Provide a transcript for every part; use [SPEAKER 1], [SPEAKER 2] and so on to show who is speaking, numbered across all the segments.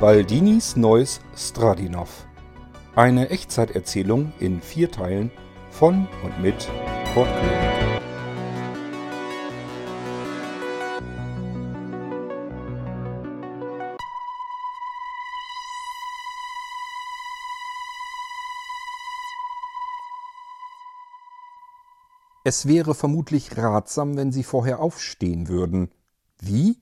[SPEAKER 1] Baldinis neues Stradinov. Eine Echtzeiterzählung in vier Teilen von und mit Kurt König. Es wäre vermutlich ratsam, wenn Sie vorher aufstehen würden. Wie?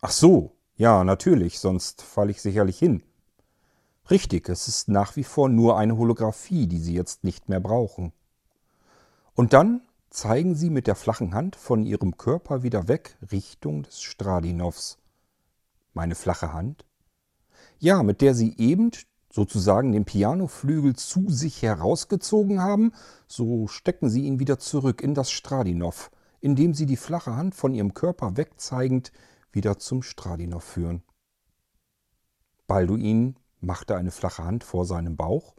[SPEAKER 1] Ach so, ja, natürlich, sonst falle ich sicherlich hin. Richtig, es ist nach wie vor nur eine Holographie, die Sie jetzt nicht mehr brauchen. Und dann zeigen Sie mit der flachen Hand von Ihrem Körper wieder weg Richtung des Stradinovs. Meine flache Hand? Ja, mit der Sie eben sozusagen den Pianoflügel zu sich herausgezogen haben, so stecken sie ihn wieder zurück in das Stradinow, indem sie die flache Hand von ihrem Körper wegzeigend wieder zum Stradinow führen. Balduin machte eine flache Hand vor seinem Bauch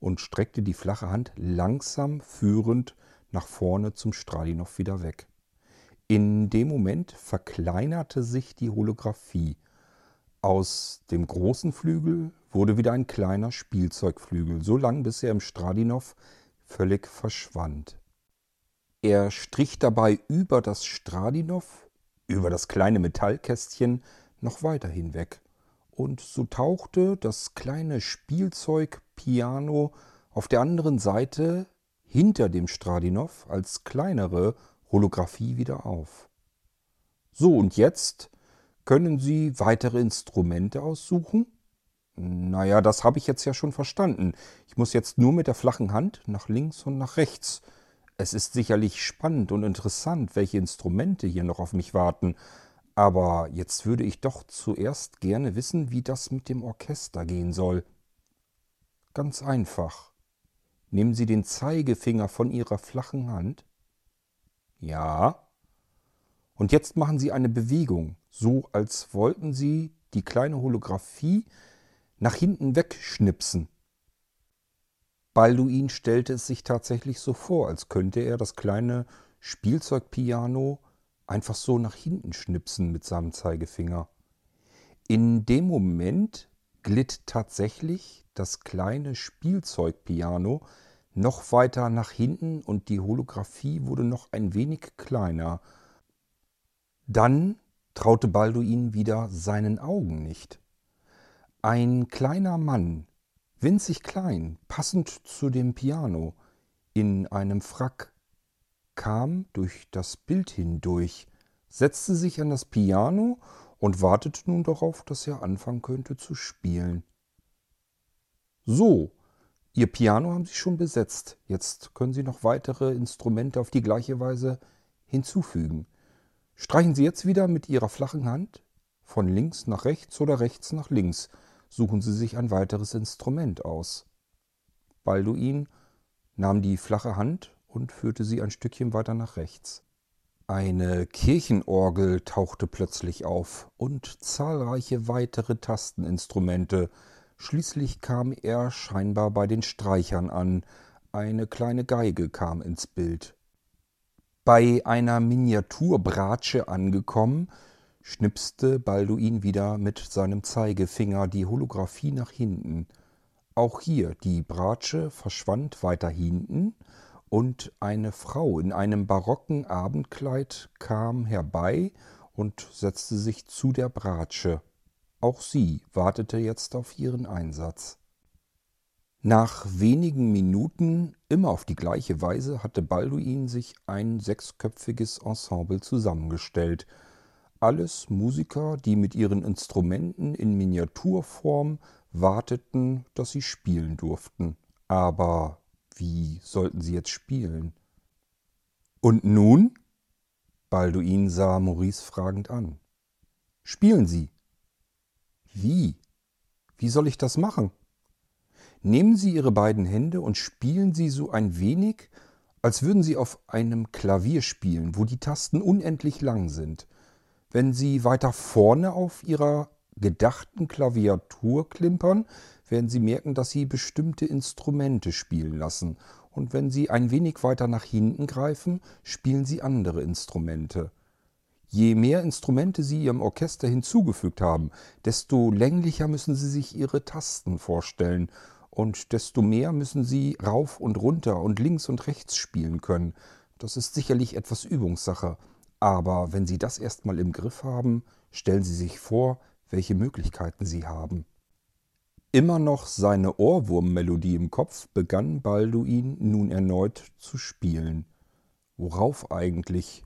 [SPEAKER 1] und streckte die flache Hand langsam führend nach vorne zum Stradinow wieder weg. In dem Moment verkleinerte sich die Holographie. Aus dem großen Flügel wurde wieder ein kleiner Spielzeugflügel, so lang bis er im Stradinow völlig verschwand. Er strich dabei über das Stradinow, über das kleine Metallkästchen, noch weiter hinweg, und so tauchte das kleine Spielzeugpiano auf der anderen Seite hinter dem Stradinow als kleinere Holographie wieder auf. So, und jetzt können Sie weitere Instrumente aussuchen? Naja, das habe ich jetzt ja schon verstanden. Ich muss jetzt nur mit der flachen Hand nach links und nach rechts. Es ist sicherlich spannend und interessant, welche Instrumente hier noch auf mich warten. Aber jetzt würde ich doch zuerst gerne wissen, wie das mit dem Orchester gehen soll. Ganz einfach. Nehmen Sie den Zeigefinger von Ihrer flachen Hand. Ja. Und jetzt machen Sie eine Bewegung, so als wollten Sie die kleine Holographie nach hinten wegschnipsen. Balduin stellte es sich tatsächlich so vor, als könnte er das kleine Spielzeugpiano einfach so nach hinten schnipsen mit seinem Zeigefinger. In dem Moment glitt tatsächlich das kleine Spielzeugpiano noch weiter nach hinten und die Holographie wurde noch ein wenig kleiner. Dann traute Balduin wieder seinen Augen nicht. Ein kleiner Mann, winzig klein, passend zu dem Piano, in einem Frack, kam durch das Bild hindurch, setzte sich an das Piano und wartete nun darauf, dass er anfangen könnte zu spielen. So, Ihr Piano haben Sie schon besetzt. Jetzt können Sie noch weitere Instrumente auf die gleiche Weise hinzufügen. Streichen Sie jetzt wieder mit Ihrer flachen Hand von links nach rechts oder rechts nach links suchen Sie sich ein weiteres Instrument aus. Balduin nahm die flache Hand und führte sie ein Stückchen weiter nach rechts. Eine Kirchenorgel tauchte plötzlich auf und zahlreiche weitere Tasteninstrumente. Schließlich kam er scheinbar bei den Streichern an. Eine kleine Geige kam ins Bild. Bei einer Miniaturbratsche angekommen, schnipste Balduin wieder mit seinem Zeigefinger die Holographie nach hinten. Auch hier die Bratsche verschwand weiter hinten, und eine Frau in einem barocken Abendkleid kam herbei und setzte sich zu der Bratsche. Auch sie wartete jetzt auf ihren Einsatz. Nach wenigen Minuten, immer auf die gleiche Weise, hatte Balduin sich ein sechsköpfiges Ensemble zusammengestellt, alles Musiker, die mit ihren Instrumenten in Miniaturform warteten, dass sie spielen durften. Aber wie sollten sie jetzt spielen? Und nun? Balduin sah Maurice fragend an. Spielen Sie. Wie? Wie soll ich das machen? Nehmen Sie Ihre beiden Hände und spielen Sie so ein wenig, als würden Sie auf einem Klavier spielen, wo die Tasten unendlich lang sind. Wenn Sie weiter vorne auf Ihrer gedachten Klaviatur klimpern, werden Sie merken, dass Sie bestimmte Instrumente spielen lassen. Und wenn Sie ein wenig weiter nach hinten greifen, spielen Sie andere Instrumente. Je mehr Instrumente Sie Ihrem Orchester hinzugefügt haben, desto länglicher müssen Sie sich Ihre Tasten vorstellen und desto mehr müssen Sie rauf und runter und links und rechts spielen können. Das ist sicherlich etwas Übungssache. Aber wenn Sie das erstmal im Griff haben, stellen Sie sich vor, welche Möglichkeiten Sie haben. Immer noch seine Ohrwurmmelodie im Kopf begann Balduin nun erneut zu spielen. Worauf eigentlich?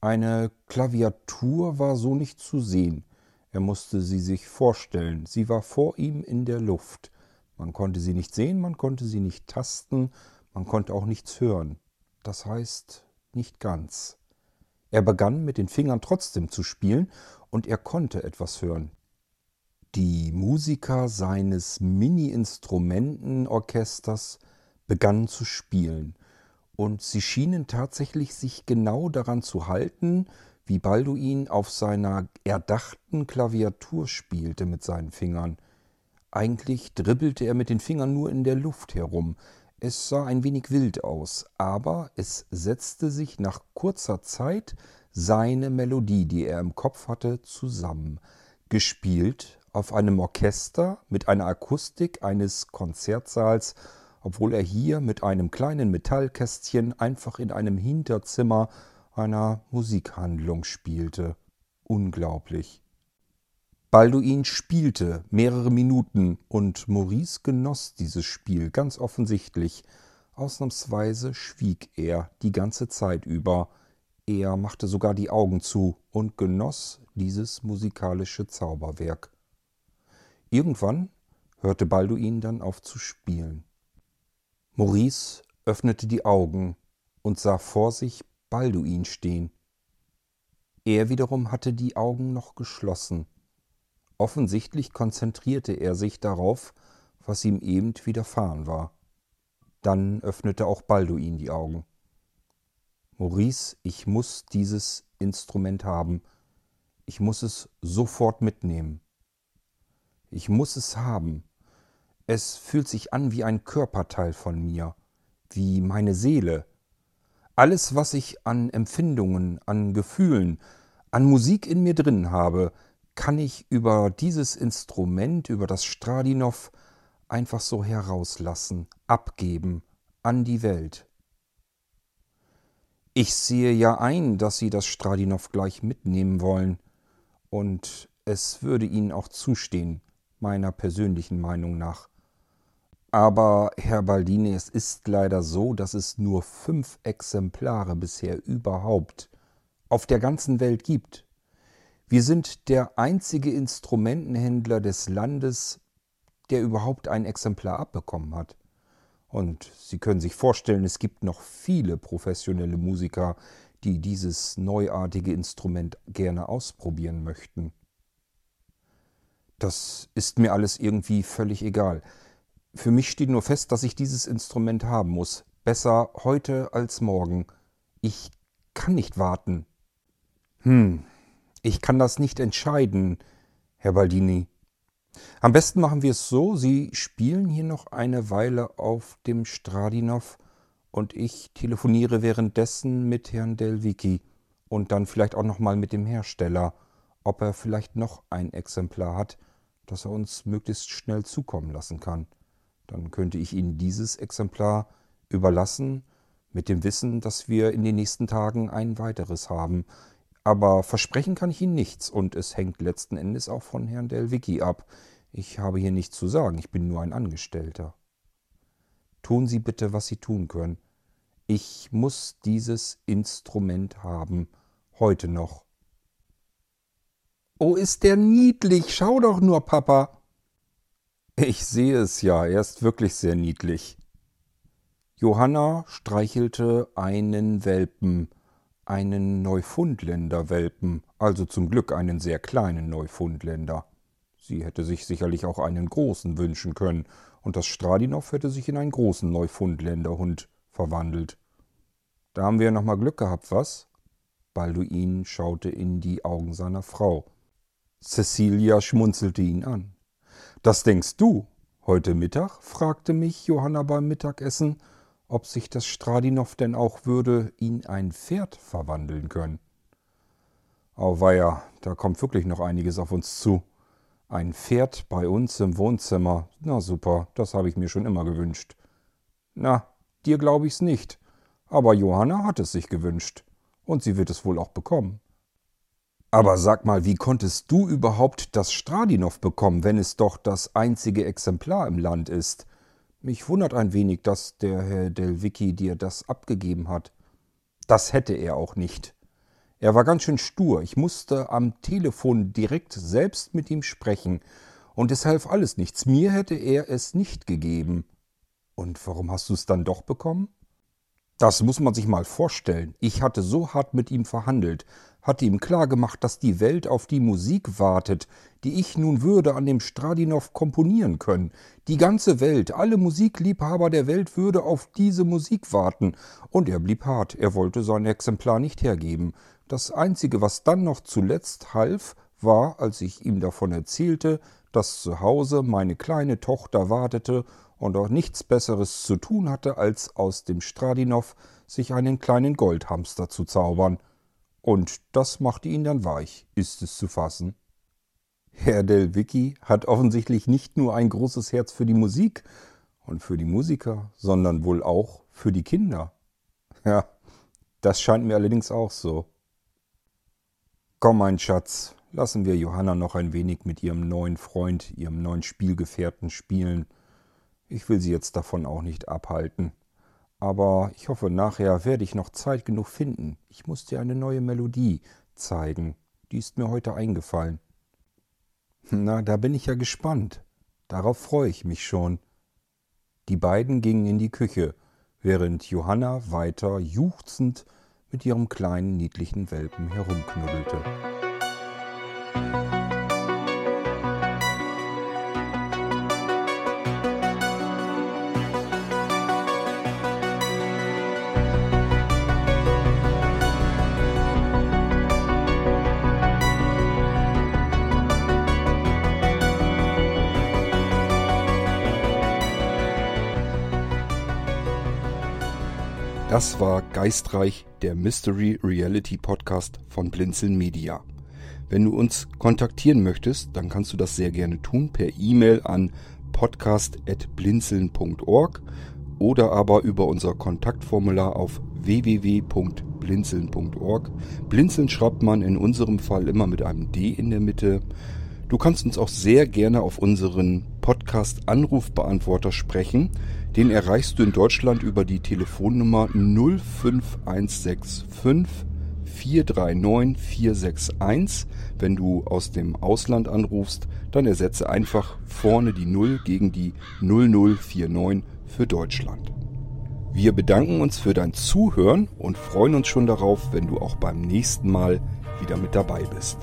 [SPEAKER 1] Eine Klaviatur war so nicht zu sehen. Er musste sie sich vorstellen. Sie war vor ihm in der Luft. Man konnte sie nicht sehen, man konnte sie nicht tasten, man konnte auch nichts hören. Das heißt nicht ganz. Er begann mit den Fingern trotzdem zu spielen, und er konnte etwas hören. Die Musiker seines Mini-Instrumentenorchesters begannen zu spielen, und sie schienen tatsächlich sich genau daran zu halten, wie Balduin auf seiner erdachten Klaviatur spielte mit seinen Fingern. Eigentlich dribbelte er mit den Fingern nur in der Luft herum. Es sah ein wenig wild aus, aber es setzte sich nach kurzer Zeit seine Melodie, die er im Kopf hatte, zusammen, gespielt auf einem Orchester mit einer Akustik eines Konzertsaals, obwohl er hier mit einem kleinen Metallkästchen einfach in einem Hinterzimmer einer Musikhandlung spielte. Unglaublich. Balduin spielte mehrere Minuten und Maurice genoss dieses Spiel ganz offensichtlich. Ausnahmsweise schwieg er die ganze Zeit über. Er machte sogar die Augen zu und genoss dieses musikalische Zauberwerk. Irgendwann hörte Balduin dann auf zu spielen. Maurice öffnete die Augen und sah vor sich Balduin stehen. Er wiederum hatte die Augen noch geschlossen. Offensichtlich konzentrierte er sich darauf, was ihm eben widerfahren war. Dann öffnete auch Balduin die Augen. Maurice, ich muss dieses Instrument haben. Ich muss es sofort mitnehmen. Ich muss es haben. Es fühlt sich an wie ein Körperteil von mir, wie meine Seele. Alles, was ich an Empfindungen, an Gefühlen, an Musik in mir drin habe, kann ich über dieses Instrument, über das Stradinow, einfach so herauslassen, abgeben an die Welt. Ich sehe ja ein, dass Sie das Stradinow gleich mitnehmen wollen, und es würde Ihnen auch zustehen, meiner persönlichen Meinung nach. Aber, Herr Baldini, es ist leider so, dass es nur fünf Exemplare bisher überhaupt auf der ganzen Welt gibt. Wir sind der einzige Instrumentenhändler des Landes, der überhaupt ein Exemplar abbekommen hat. Und Sie können sich vorstellen, es gibt noch viele professionelle Musiker, die dieses neuartige Instrument gerne ausprobieren möchten. Das ist mir alles irgendwie völlig egal. Für mich steht nur fest, dass ich dieses Instrument haben muss. Besser heute als morgen. Ich kann nicht warten. Hm, ich kann das nicht entscheiden, Herr Baldini. Am besten machen wir es so, Sie spielen hier noch eine Weile auf dem Stradinow und ich telefoniere währenddessen mit Herrn Delvicki und dann vielleicht auch nochmal mit dem Hersteller, ob er vielleicht noch ein Exemplar hat, das er uns möglichst schnell zukommen lassen kann. Dann könnte ich Ihnen dieses Exemplar überlassen, mit dem Wissen, dass wir in den nächsten Tagen ein weiteres haben. Aber versprechen kann ich Ihnen nichts und es hängt letzten Endes auch von Herrn Delvicki ab. Ich habe hier nichts zu sagen, ich bin nur ein Angestellter. Tun Sie bitte, was Sie tun können. Ich muss dieses Instrument haben, heute noch. Oh, ist der niedlich. Schau doch nur, Papa. Ich sehe es ja, er ist wirklich sehr niedlich. Johanna streichelte einen Welpen, einen Neufundländer-Welpen, also zum Glück einen sehr kleinen Neufundländer. Sie hätte sich sicherlich auch einen großen wünschen können, und das Stradinow hätte sich in einen großen Neufundländerhund verwandelt. Da haben wir nochmal Glück gehabt, was? Balduin schaute in die Augen seiner Frau. Cecilia schmunzelte ihn an. Das denkst du? Heute Mittag? fragte mich Johanna beim Mittagessen ob sich das Stradinow denn auch würde in ein Pferd verwandeln können. Auweia, da kommt wirklich noch einiges auf uns zu. Ein Pferd bei uns im Wohnzimmer. Na super, das habe ich mir schon immer gewünscht. Na, dir glaube ich's nicht. Aber Johanna hat es sich gewünscht. Und sie wird es wohl auch bekommen. Aber sag mal, wie konntest du überhaupt das Stradinow bekommen, wenn es doch das einzige Exemplar im Land ist? Mich wundert ein wenig, dass der Herr Delvicki dir das abgegeben hat. Das hätte er auch nicht. Er war ganz schön stur. Ich musste am Telefon direkt selbst mit ihm sprechen. Und es half alles nichts. Mir hätte er es nicht gegeben. Und warum hast du es dann doch bekommen? Das muss man sich mal vorstellen. Ich hatte so hart mit ihm verhandelt, hatte ihm klargemacht, dass die Welt auf die Musik wartet, die ich nun würde an dem Stradinow komponieren können. Die ganze Welt, alle Musikliebhaber der Welt würde auf diese Musik warten. Und er blieb hart, er wollte sein Exemplar nicht hergeben. Das Einzige, was dann noch zuletzt half, war, als ich ihm davon erzählte, dass zu Hause meine kleine Tochter wartete und auch nichts Besseres zu tun hatte, als aus dem Stradinow sich einen kleinen Goldhamster zu zaubern. Und das machte ihn dann weich, ist es zu fassen. Herr Delvicki hat offensichtlich nicht nur ein großes Herz für die Musik und für die Musiker, sondern wohl auch für die Kinder. Ja, das scheint mir allerdings auch so. Komm, mein Schatz, lassen wir Johanna noch ein wenig mit ihrem neuen Freund, ihrem neuen Spielgefährten spielen. Ich will sie jetzt davon auch nicht abhalten. Aber ich hoffe, nachher werde ich noch Zeit genug finden. Ich muss dir eine neue Melodie zeigen. Die ist mir heute eingefallen. Na, da bin ich ja gespannt. Darauf freue ich mich schon. Die beiden gingen in die Küche, während Johanna weiter juchzend mit ihrem kleinen niedlichen Welpen herumknuddelte. Das war Geistreich, der Mystery Reality Podcast von Blinzeln Media. Wenn du uns kontaktieren möchtest, dann kannst du das sehr gerne tun per E-Mail an podcast.blinzeln.org oder aber über unser Kontaktformular auf www.blinzeln.org. Blinzeln schreibt man in unserem Fall immer mit einem D in der Mitte. Du kannst uns auch sehr gerne auf unseren Podcast Anrufbeantworter sprechen. Den erreichst du in Deutschland über die Telefonnummer 05165 439 461. Wenn du aus dem Ausland anrufst, dann ersetze einfach vorne die 0 gegen die 0049 für Deutschland. Wir bedanken uns für dein Zuhören und freuen uns schon darauf, wenn du auch beim nächsten Mal wieder mit dabei bist.